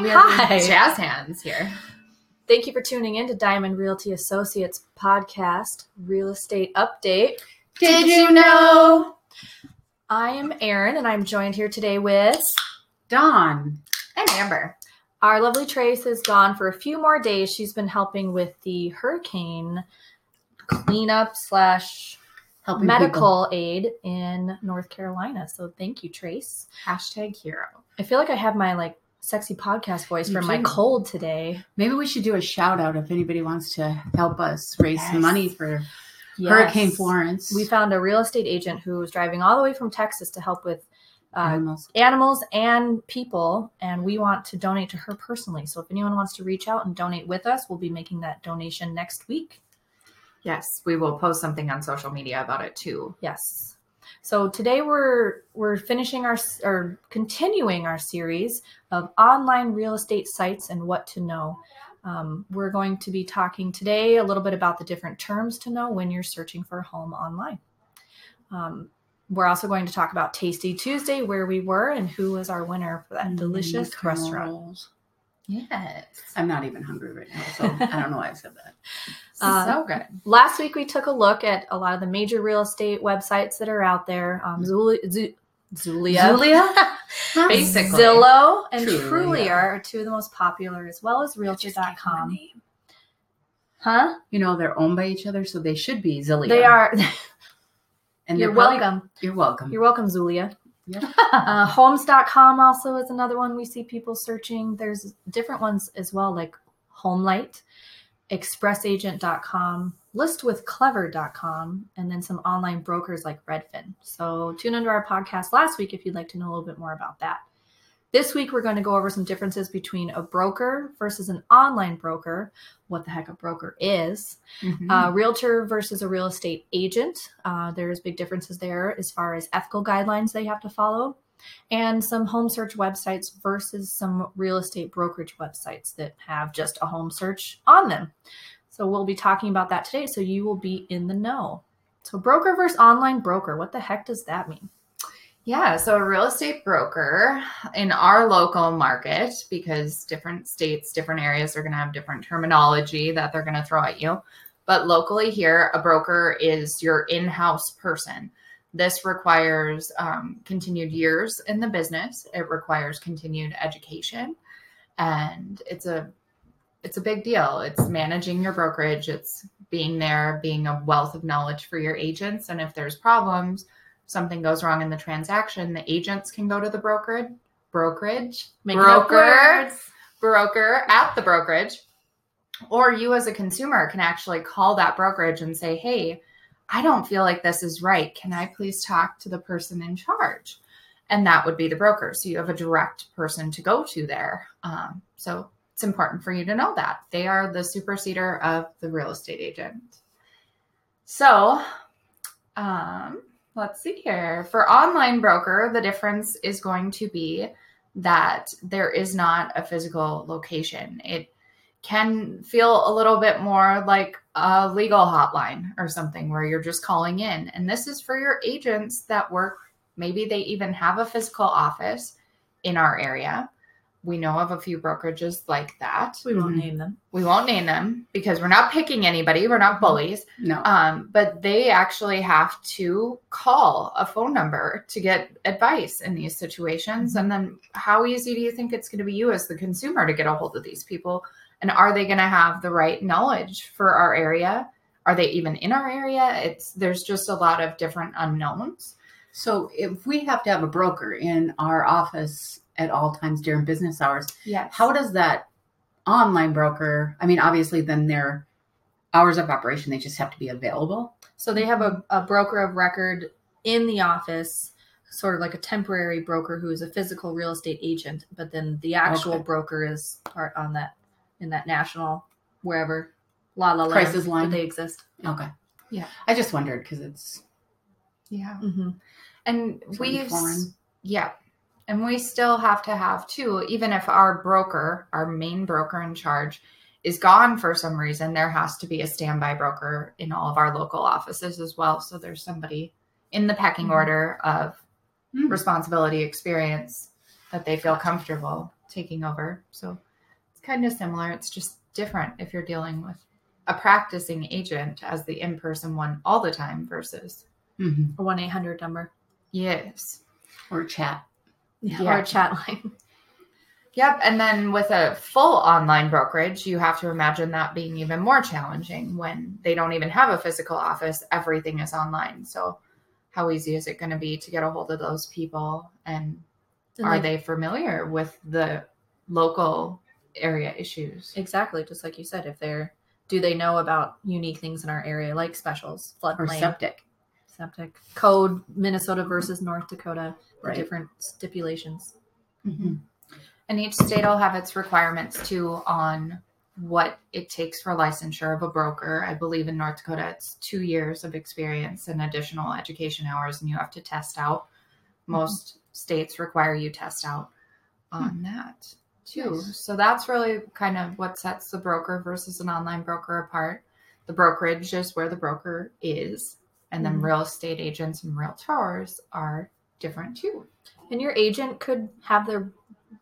We have Hi. jazz hands here. Thank you for tuning in to Diamond Realty Associates podcast, Real Estate Update. Did you know? I am Erin, and I'm joined here today with Dawn. And Amber. our lovely Trace is gone for a few more days. She's been helping with the hurricane cleanup slash Helping medical aid in North Carolina. So thank you, Trace. Hashtag hero. I feel like I have my like sexy podcast voice You from my cold today. Maybe we should do a shout out if anybody wants to help us raise Yes. some money for Yes. Hurricane Florence. We found a real estate agent who was driving all the way from Texas to help with uh, animals. animals and people, and we want to donate to her personally. So if anyone wants to reach out and donate with us, we'll be making that donation next week. Yes, we will post something on social media about it too. Yes. So today we're we're finishing our or continuing our series of online real estate sites and what to know. Um, we're going to be talking today a little bit about the different terms to know when you're searching for a home online. Um, we're also going to talk about Tasty Tuesday, where we were and who was our winner for that delicious Mm, restaurant. rolls. Yes. I'm not even hungry right now, so I don't know why I said that. Uh, so good. Last week we took a look at a lot of the major real estate websites that are out there. Um, Zu- Zulia, Zulia? Basically. Zillow, and Trulia. Trulia are two of the most popular, as well as I just gave Realtor.com. Huh? You know, they're owned by each other, so they should be Zilia. They are. And you're probably- welcome. You're welcome. You're welcome, Zulia. Yeah. Uh, homes.com also is another one we see people searching. There's different ones as well, like Homelight, expressagent.com, listwithclever.com, and then some online brokers like Redfin. So tune into our podcast last week if you'd like to know a little bit more about that. This week, we're going to go over some differences between a broker versus an online broker, what the heck a broker is, Mhm. uh, realtor versus a real estate agent. Uh, there's big differences there as far as ethical guidelines they have to follow, and some home search websites versus some real estate brokerage websites that have just a home search on them. So we'll be talking about that today. So you will be in the know. So broker versus online broker. What the heck does that mean? Yeah, so a real estate broker in our local market, because different states, different areas are going to have different terminology that they're going to throw at you. But locally here, a broker is your in house person. This requires um, continued years in the business. It requires continued education, and it's a it's a big deal. It's managing your brokerage. It's being there, being a wealth of knowledge for your agents, and if there's problems, something goes wrong in the transaction, the agents can go to the brokerage, brokerage, up broker, broker at the brokerage, or you as a consumer can actually call that brokerage and say, "Hey, I don't feel like this is right. Can I please talk to the person in charge?" And that would be the broker. So you have a direct person to go to there. Um, so it's important for you to know that they are the superseder of the real estate agent. So, um, let's see here. For online broker, the difference is going to be that there is not a physical location. It can feel a little bit more like a legal hotline or something where you're just calling in. And this is for your agents that work, maybe they even have a physical office in our area. We know of a few brokerages like that. We won't Mhm. name them. We won't name them because we're not picking anybody. We're not bullies. No. Um, but they actually have to call a phone number to get advice in these situations. And then, how easy do you think it's going to be you as the consumer to get a hold of these people? And are they going to have the right knowledge for our area? Are they even in our area? It's there's just a lot of different unknowns. So if we have to have a broker in our office at all times during business hours, Yes. how does that online broker? I mean, obviously, then their hours of operation they just have to be available. So they have a, a broker of record in the office, sort of like a temporary broker who is a physical real estate agent, but then the actual Okay. broker is part on that in that national wherever la la la Crisis line. they exist. Okay. Yeah. I just wondered because it's Yeah. Mm-hmm. And we. Yeah. And we still have to have too, even if our broker, our main broker in charge, is gone for some reason, there has to be a standby broker in all of our local offices as well. So there's somebody in the pecking Mhm. order of Hmm. responsibility, experience that they feel comfortable taking over. So it's kind of similar. It's just different if you're dealing with a practicing agent as the in person one all the time versus, hmm A one eight hundred number. yes. Or chat. Yeah. Yeah. Or a chat line. Yep. And then with a full online brokerage, you have to imagine that being even more challenging when they don't even have a physical office. Everything is online. So, how easy is it going to be to get a hold of those people? And And are like- they familiar with the local area issues? exactly just like you said? If they're do they know about unique things in our area like specials, Or floodplain, septic. septic code, Minnesota versus North Dakota, the Right. different stipulations. hmm And each state will have its requirements too on what it takes for licensure of a broker. I believe in North Dakota, it's two years of experience and additional education hours, and you have to test out. Most states require you test out on that too. Nice. So that's really kind of what sets the broker versus an online broker apart. The brokerage is where the broker is, and then Mhm. real estate agents and realtors are different too. And your agent could have their,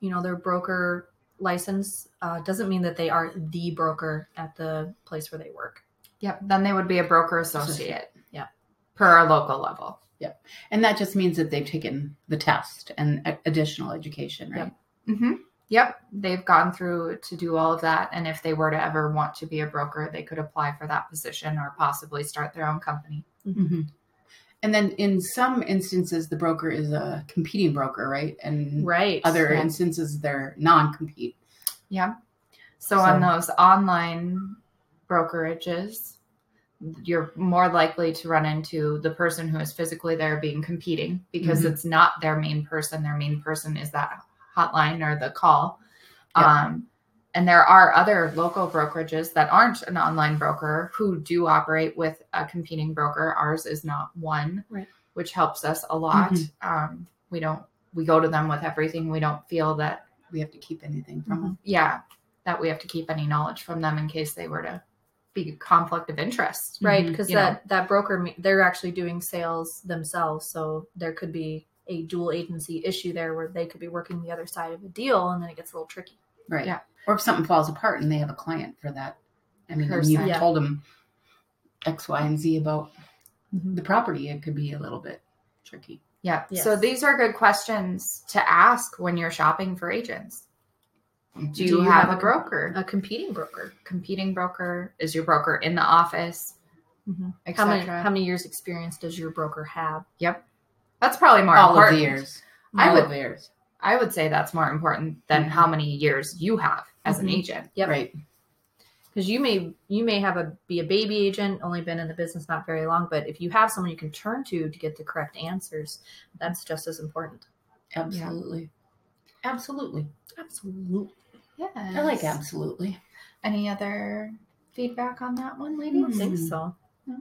you know, their broker license. Uh, doesn't mean that they are the broker at the place where they work. Yep. Then they would be a broker associate. Yep. Per a local level. Yep. And that just means that they've taken the test and additional education, right? Mm-hmm. Yep. They've gone through to do all of that. And if they were to ever want to be a broker, they could apply for that position or possibly start their own company. hmm And then in some instances, the broker is a competing broker, right? And Right. other Yeah. instances, they're non-compete. Yeah. So, So- on those online brokerages, you're more likely to run into the person who is physically there being competing because Mhm. it's not their main person. Their main person is that hotline or the call. Um, and there are other local brokerages that aren't an online broker who do operate with a competing broker. Ours is not one, Right. which helps us a lot. Mhm. Um, we don't, we go to them with everything. We don't feel that We have to keep anything from them. yeah, that we have to keep any knowledge from them in case they were to be a conflict of interest. right because You that that broker they're actually doing sales themselves so there could be a dual agency issue there where they could be working the other side of a deal and then it gets a little tricky Right. Yeah. Or if something falls apart and they have a client for that. I mean, Person. you've Yeah. told them X, Y, and Z about mm-hmm. the property. It could be a little bit tricky. Yeah. Yes. So these are good questions to ask when you're shopping for agents. Mm-hmm. Do you, you have, have a a- broker? a competing broker competing broker? Is your broker in the office? Mm-hmm. how many how many years experience does your broker have Yep. That's probably more All important. of the years. I All would- of the years. I would say that's more important than Mhm. how many years you have as an Mhm. agent. Yep. Right. because you may you may have a be a baby agent only been in the business not very long but if you have someone you can turn to to get the correct answers that's just as important Absolutely. Absolutely. absolutely Yeah. I like absolutely. Any other feedback on that one, I ladies? don't think Hmm. so. No?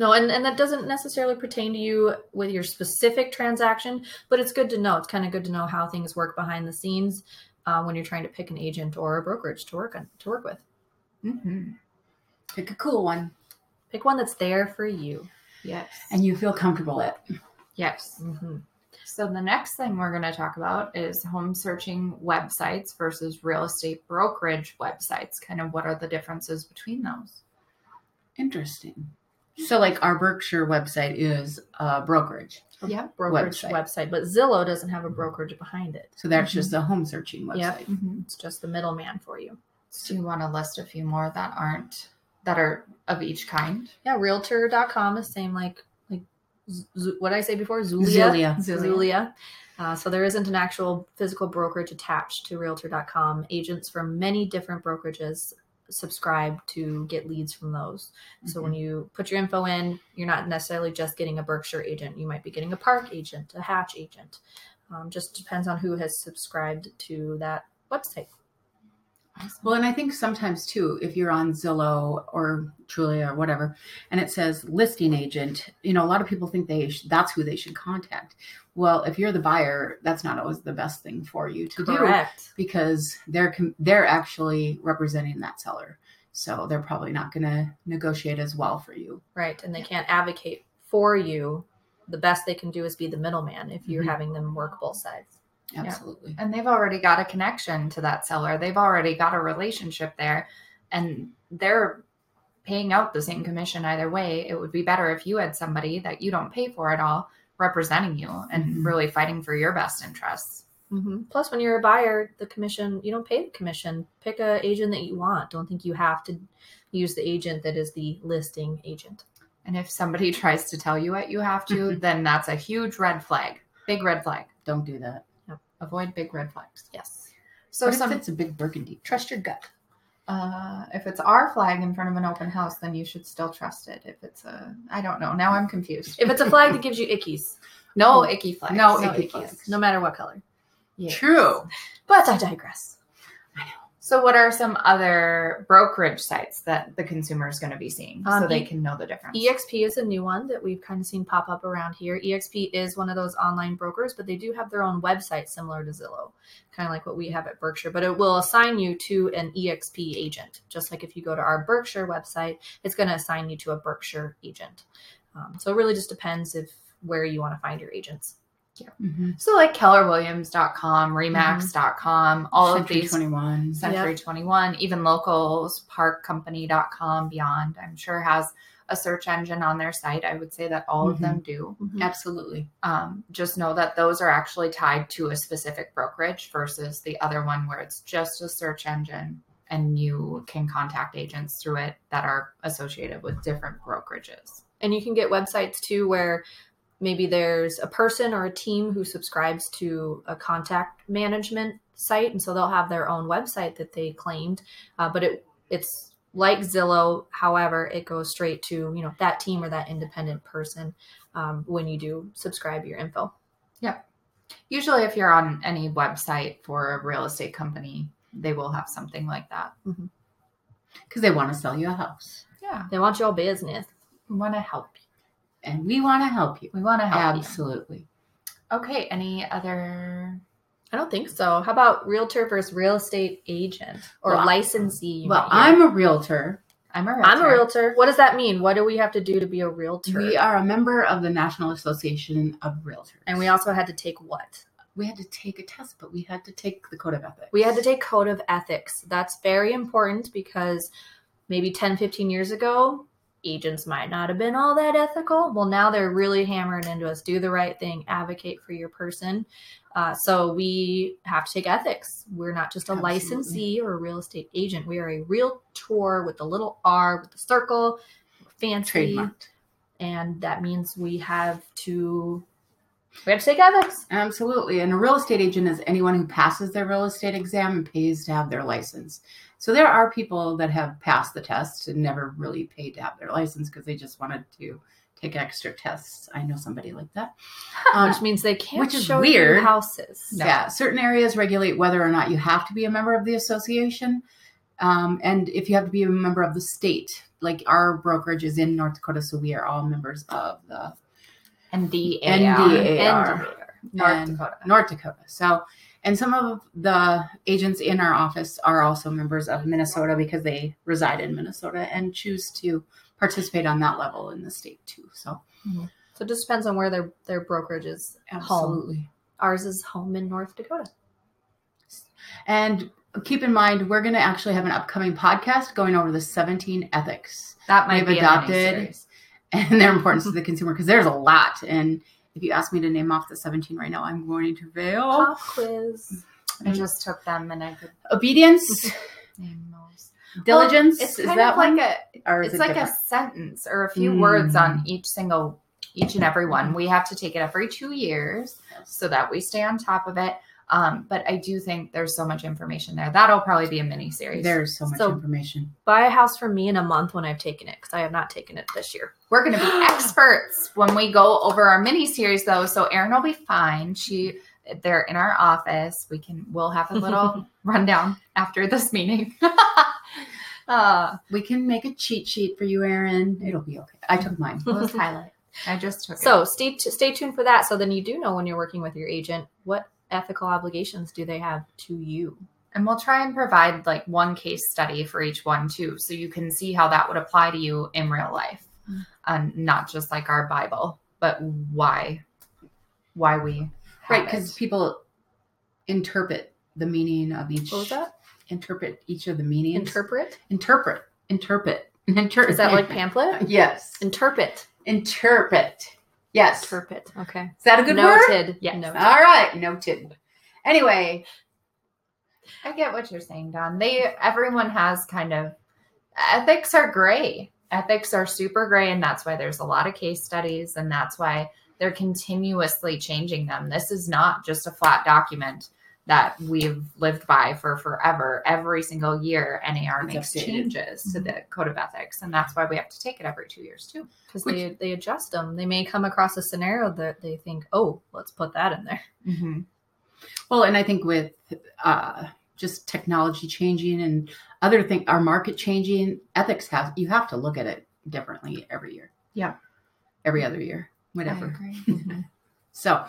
No, and, and that doesn't necessarily pertain to you with your specific transaction, but it's good to know. It's kind of good to know how things work behind the scenes uh, when you're trying to pick an agent or a brokerage to work on to work with. Mm-hmm. Pick a cool one Pick one that's there for you. Yes. and you feel comfortable at. yes. Mm-hmm. So the next thing we're going to talk about is home searching websites versus real estate brokerage websites. Kind of what are the differences between those? Interesting. So, like our Berkshire website is a brokerage. Yeah. Brokerage Website. website. but Zillow doesn't have a brokerage behind it. So that's Mhm. just a home searching website. Yep. Mm-hmm. It's just the middleman for you. Do you want to list a few more that aren't that are of each kind? Yeah, realtor.com is same like like Z- what did I say before? Zulia. Zulia. Zulia. Uh, so there isn't an actual physical brokerage attached to realtor.com. Agents from many different brokerages subscribe to get leads from those. So when you put your info in, you're not necessarily just getting a Berkshire agent. You might be getting a Park agent, a Hatch agent. Um, just depends on who has subscribed to that website. Well, and I think sometimes too, if you're on Zillow or Trulia or whatever, and it says listing agent, you know, a lot of people think they sh- that's who they should contact. Well, if you're the buyer, that's not always the best thing for you to do because they're com- they're actually representing that seller, so they're probably not going to negotiate as well for you. Right. And they can't advocate for you. The best they can do is be the middleman if you're Mhm. having them work both sides. Absolutely. and they've already got a connection to that seller. They've already got a relationship there, and they're paying out the same commission either way. It would be better if you had somebody that you don't pay for at all representing you and Mhm. really fighting for your best interests. hmm Plus, when you're a buyer, the commission you don't pay the commission. Pick a agent that you want. Don't think you have to use the agent that is the listing agent. And if somebody tries to tell you what you have to, then that's a huge red flag. Big red flag. Don't do that. Avoid big red flags. Yes. So What some if it's a big burgundy? Trust your gut. uh, if it's our flag in front of an open house, then you should still trust it. If it's a, I don't know. Now I'm confused. If it's a flag that gives you ickies, No icky flags. No no icky ickies, flags. no matter what color. Yeah. True. But I digress. So, what are some other brokerage sites that the consumer is going to be seeing so Um, they E- can know the difference? EXP is a new one that we've kind of seen pop up around here. EXP is one of those online brokers, but they do have their own website similar to Zillow, kind of like what we have at Berkshire. But it will assign you to an EXP agent, just like if you go to our Berkshire website, it's going to assign you to a Berkshire agent. Um, so it really just depends if where you want to find your agents. Mm-hmm. So, like KellerWilliams.com, Remax.com, all of these. 21. Century 21, even locals, parkcompany.com, beyond, I'm sure has a search engine on their site. I would say that all of them do. Absolutely. Um, just know that those are actually tied to a specific brokerage versus the other one where it's just a search engine and you can contact agents through it that are associated with different brokerages. And you can get websites too where maybe there's a person or a team who subscribes to a contact management site, and so they'll have their own website that they claimed. Uh, but it it's like Zillow, however, it goes straight to you know that team or that independent person um, when you do subscribe your info. Yeah. Usually, if you're on any website for a real estate company, they will have something like that. Because they want to sell you a house. Yeah, They want your business. want to help you. And we want to help you. We want to help you. Absolutely. Okay, any other I don't think so. How about realtor versus real estate agent or Well, licensee? Well. I'm a realtor. I'm a realtor. I'm a realtor. What does that mean? What do we have to do to be a realtor? We are a member of the National Association of Realtors. and we also had to take what? we had to take a test, but we had to take the code of ethics. We had to take code of ethics. That's very important because maybe 10, 15 years ago, agents might not have been all that ethical. Well, now they're really hammering into us do the right thing, advocate for your person. Uh, so we have to take ethics. We're not just a Absolutely. licensee or a real estate agent. We are a realtor with the little R, with the circle, fancy. trademarked. And that means we have to we have to take ethics. Absolutely. And a real estate agent is anyone who passes their real estate exam and pays to have their license. So there are people that have passed the test and never really paid to have their license because they just wanted to take extra tests. I know somebody like that. Um, which means they can't which is show weird. houses. No. Yeah, certain areas regulate whether or not you have to be a member of the association. Um, and if you have to be a member of the state, like our brokerage is in North Dakota, so we are all members of the NDAR. NDAR. North and Dakota. North Dakota. So, and some of the agents in our office are also members of Minnesota because they reside in Minnesota and choose to participate on that level in the state too. So, mm-hmm. So it just depends on where their their brokerage is home. absolutely. Ours is home in North Dakota. And keep in mind, we're going to actually have an upcoming podcast going over the 17 ethics That might We've be adopted- a and their importance to the consumer because there's a lot. And if you ask me to name off the 17 right now, I'm going to fail. Pop quiz. I just took them and I could Obedience, name those. diligence. Well, it's is kind that of like one? a or it's it like different? a sentence or a few Mm. words on each single each and every one we have to take it every two years so that we stay on top of it um, but i do think there's so much information there that'll probably be a mini series There's so much So- information. Buy a house for me in a month when I've taken it because I have not taken it this year. we're going to be experts when we go over our mini series though so erin will be fine she they're in our office we can we'll have a little rundown after this meeting uh We can make a cheat sheet for you, Erin. It'll be okay. I took mine. what was highlight i just took it. So stay t- stay tuned for that. So then you do know when you're working with your agent what ethical obligations do they have to you. And we'll try and provide like one case study for each one too, so you can see how that would apply to you in real life, Mm. and not just like our Bible, but why, why we have Right, because people interpret the meaning of each. What was that? Interpret each of the meanings. Interpret. interpret. Interpret. Interpret. Is that like pamphlet? yes. Interpret. Interpret. Yes. Interpret. Okay. Is that a good word? Noted. Yes. Noted. All right. Noted. Anyway, I get what you're saying, Dawn. They everyone has kind of ethics are gray. Ethics are super gray, and that's why there's a lot of case studies, and that's why they're continuously changing them. This is not just a flat document that we've lived by for forever. Every single year, NAR It's makes updated. changes to the code of ethics, and that's why we have to take it every two years too. Because they, they adjust them. They may come across a scenario that they think, oh, let's put that in there. Mm-hmm. well, and I think with uh, just technology changing and other thing, our market changing, ethics has you have to look at it differently every year. Yeah. Every other year, whatever. agree. So,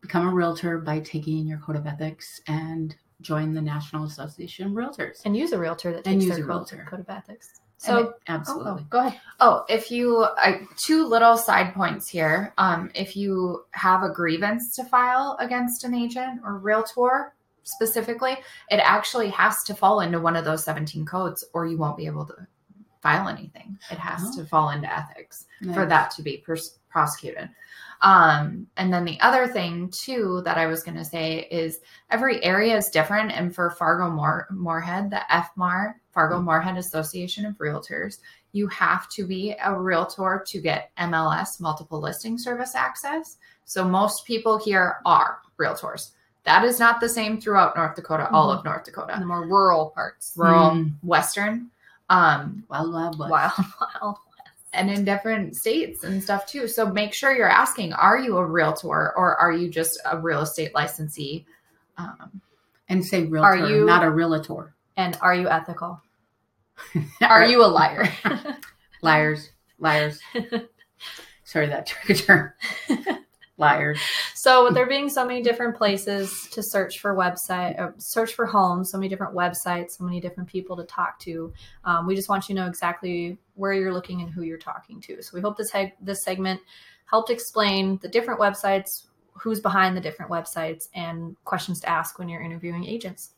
become a realtor by taking your code of ethics and join the National Association of Realtors. And use a realtor that And takes use their a realtor. code of ethics. So So, Absolutely. oh, go ahead. Oh, if you uh, two little side points here. Um, if you have a grievance to file against an agent or realtor specifically, it actually has to fall into one of those 17 codes, or you won't be able to file anything. It has Oh. to fall into ethics for that to be pers- prosecuted. Um, and then the other thing too that I was going to say is every area is different. And for Fargo Moor- Moorhead, the FMAR, Fargo Moorhead Association of Realtors, you have to be a realtor to get MLS, multiple listing service access. So most people here are realtors. That is not the same throughout North Dakota, all of North In Dakota, the more rural parts. rural, Mm. western. Um, Wild, wild, wild. Wild, wild. And in different states and stuff too. So make sure you're asking: Are you a realtor or are you just a real estate licensee? Um, And say realtor, are you- not a realtor. And are you ethical? Are you a liar? liars? Liars. Sorry, that took a turn. Liars. So with there being so many different places to search for website, uh, search for homes, so many different websites, so many different people to talk to, um, we just want you to know exactly where you're looking and who you're talking to. So we hope this heg- this segment helped explain the different websites, who's behind the different websites, and questions to ask when you're interviewing agents.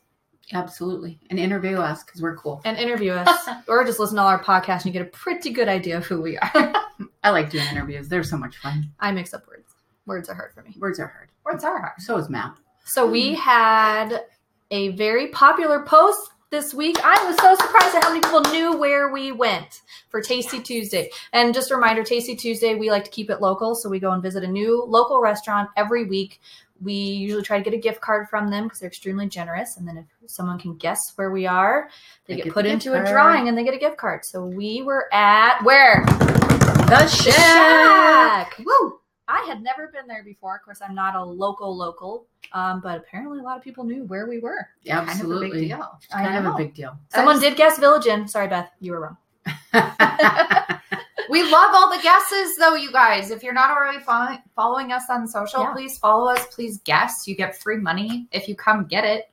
Absolutely. And interview us because we're cool. And interview us, or just listen to all our podcast and you get a pretty good idea of who we are. I like doing interviews. They're so much fun. I mix up words. Words are hard for me. Words are hard. words are hard. So is math. So we had a very popular post this week. I was so surprised at how many people knew where we went for Tasty Tuesday. And just a reminder, Tasty Tuesday, we like to keep it local. So we go and visit a new local restaurant every week. We usually try to get a gift card from them because they're extremely generous. And then if someone can guess where we are, they, They get, get put the into a drawing and they get a gift card. So we were at where? The Shack. Woo! I had never been there before. Of course, I'm not a local local, um, but apparently a lot of people knew where we were. Yeah, Absolutely. Kind of a big deal. Kind of a big deal. Someone I did guess Village Inn. Sorry, Beth, you were wrong. We love all the guesses, though, you guys. If you're not already fo- following us on social, Yeah. please follow us. Please guess. You get free money if you come get it.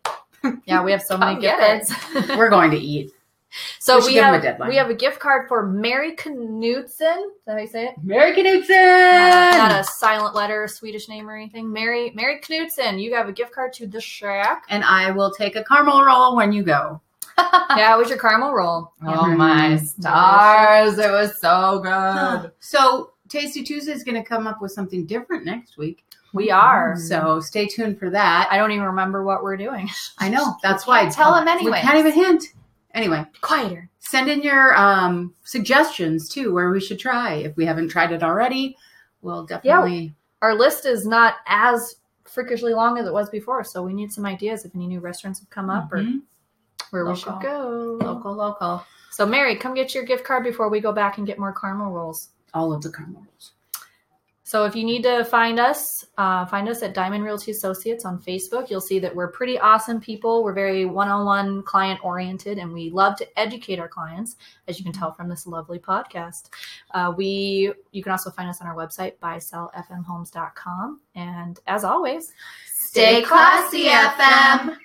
Yeah, we have so many Come gift get cards. We're going to eat. so We we a have deadline. we have a gift card for Mary Knutson. Is that how you say it? Mary Knutson! Not, not a silent letter, Swedish name or anything. Mary Mary Knutson. You have a gift card to the Shack. and I will take a caramel roll when you go. yeah, it was your caramel roll. Oh my stars. It was so good. So Tasty Tuesday is going to come up with something different next week. We are. Mm-hmm. So stay tuned for that. I don't even remember what we're doing. I know. That's why. Tell them anyway. We can't even hint. Anyway, Quieter. send in your um, suggestions too, where we should try. If we haven't tried it already, we'll definitely. Our list is not as freakishly long as it was before, so we need some ideas if any new restaurants have come up or Mhm. where we should go. Local, local. So, Mary, come get your gift card before we go back and get more caramel rolls. all of the caramel rolls. So, if you need to find us, uh, find us at Diamond Realty Associates on Facebook. You'll see that we're pretty awesome people. We're very one on one client oriented, and we love to educate our clients, as you can tell from this lovely podcast. Uh, we You can also find us on our website, buysellfmhomes.com. And as always, Stay classy, FM.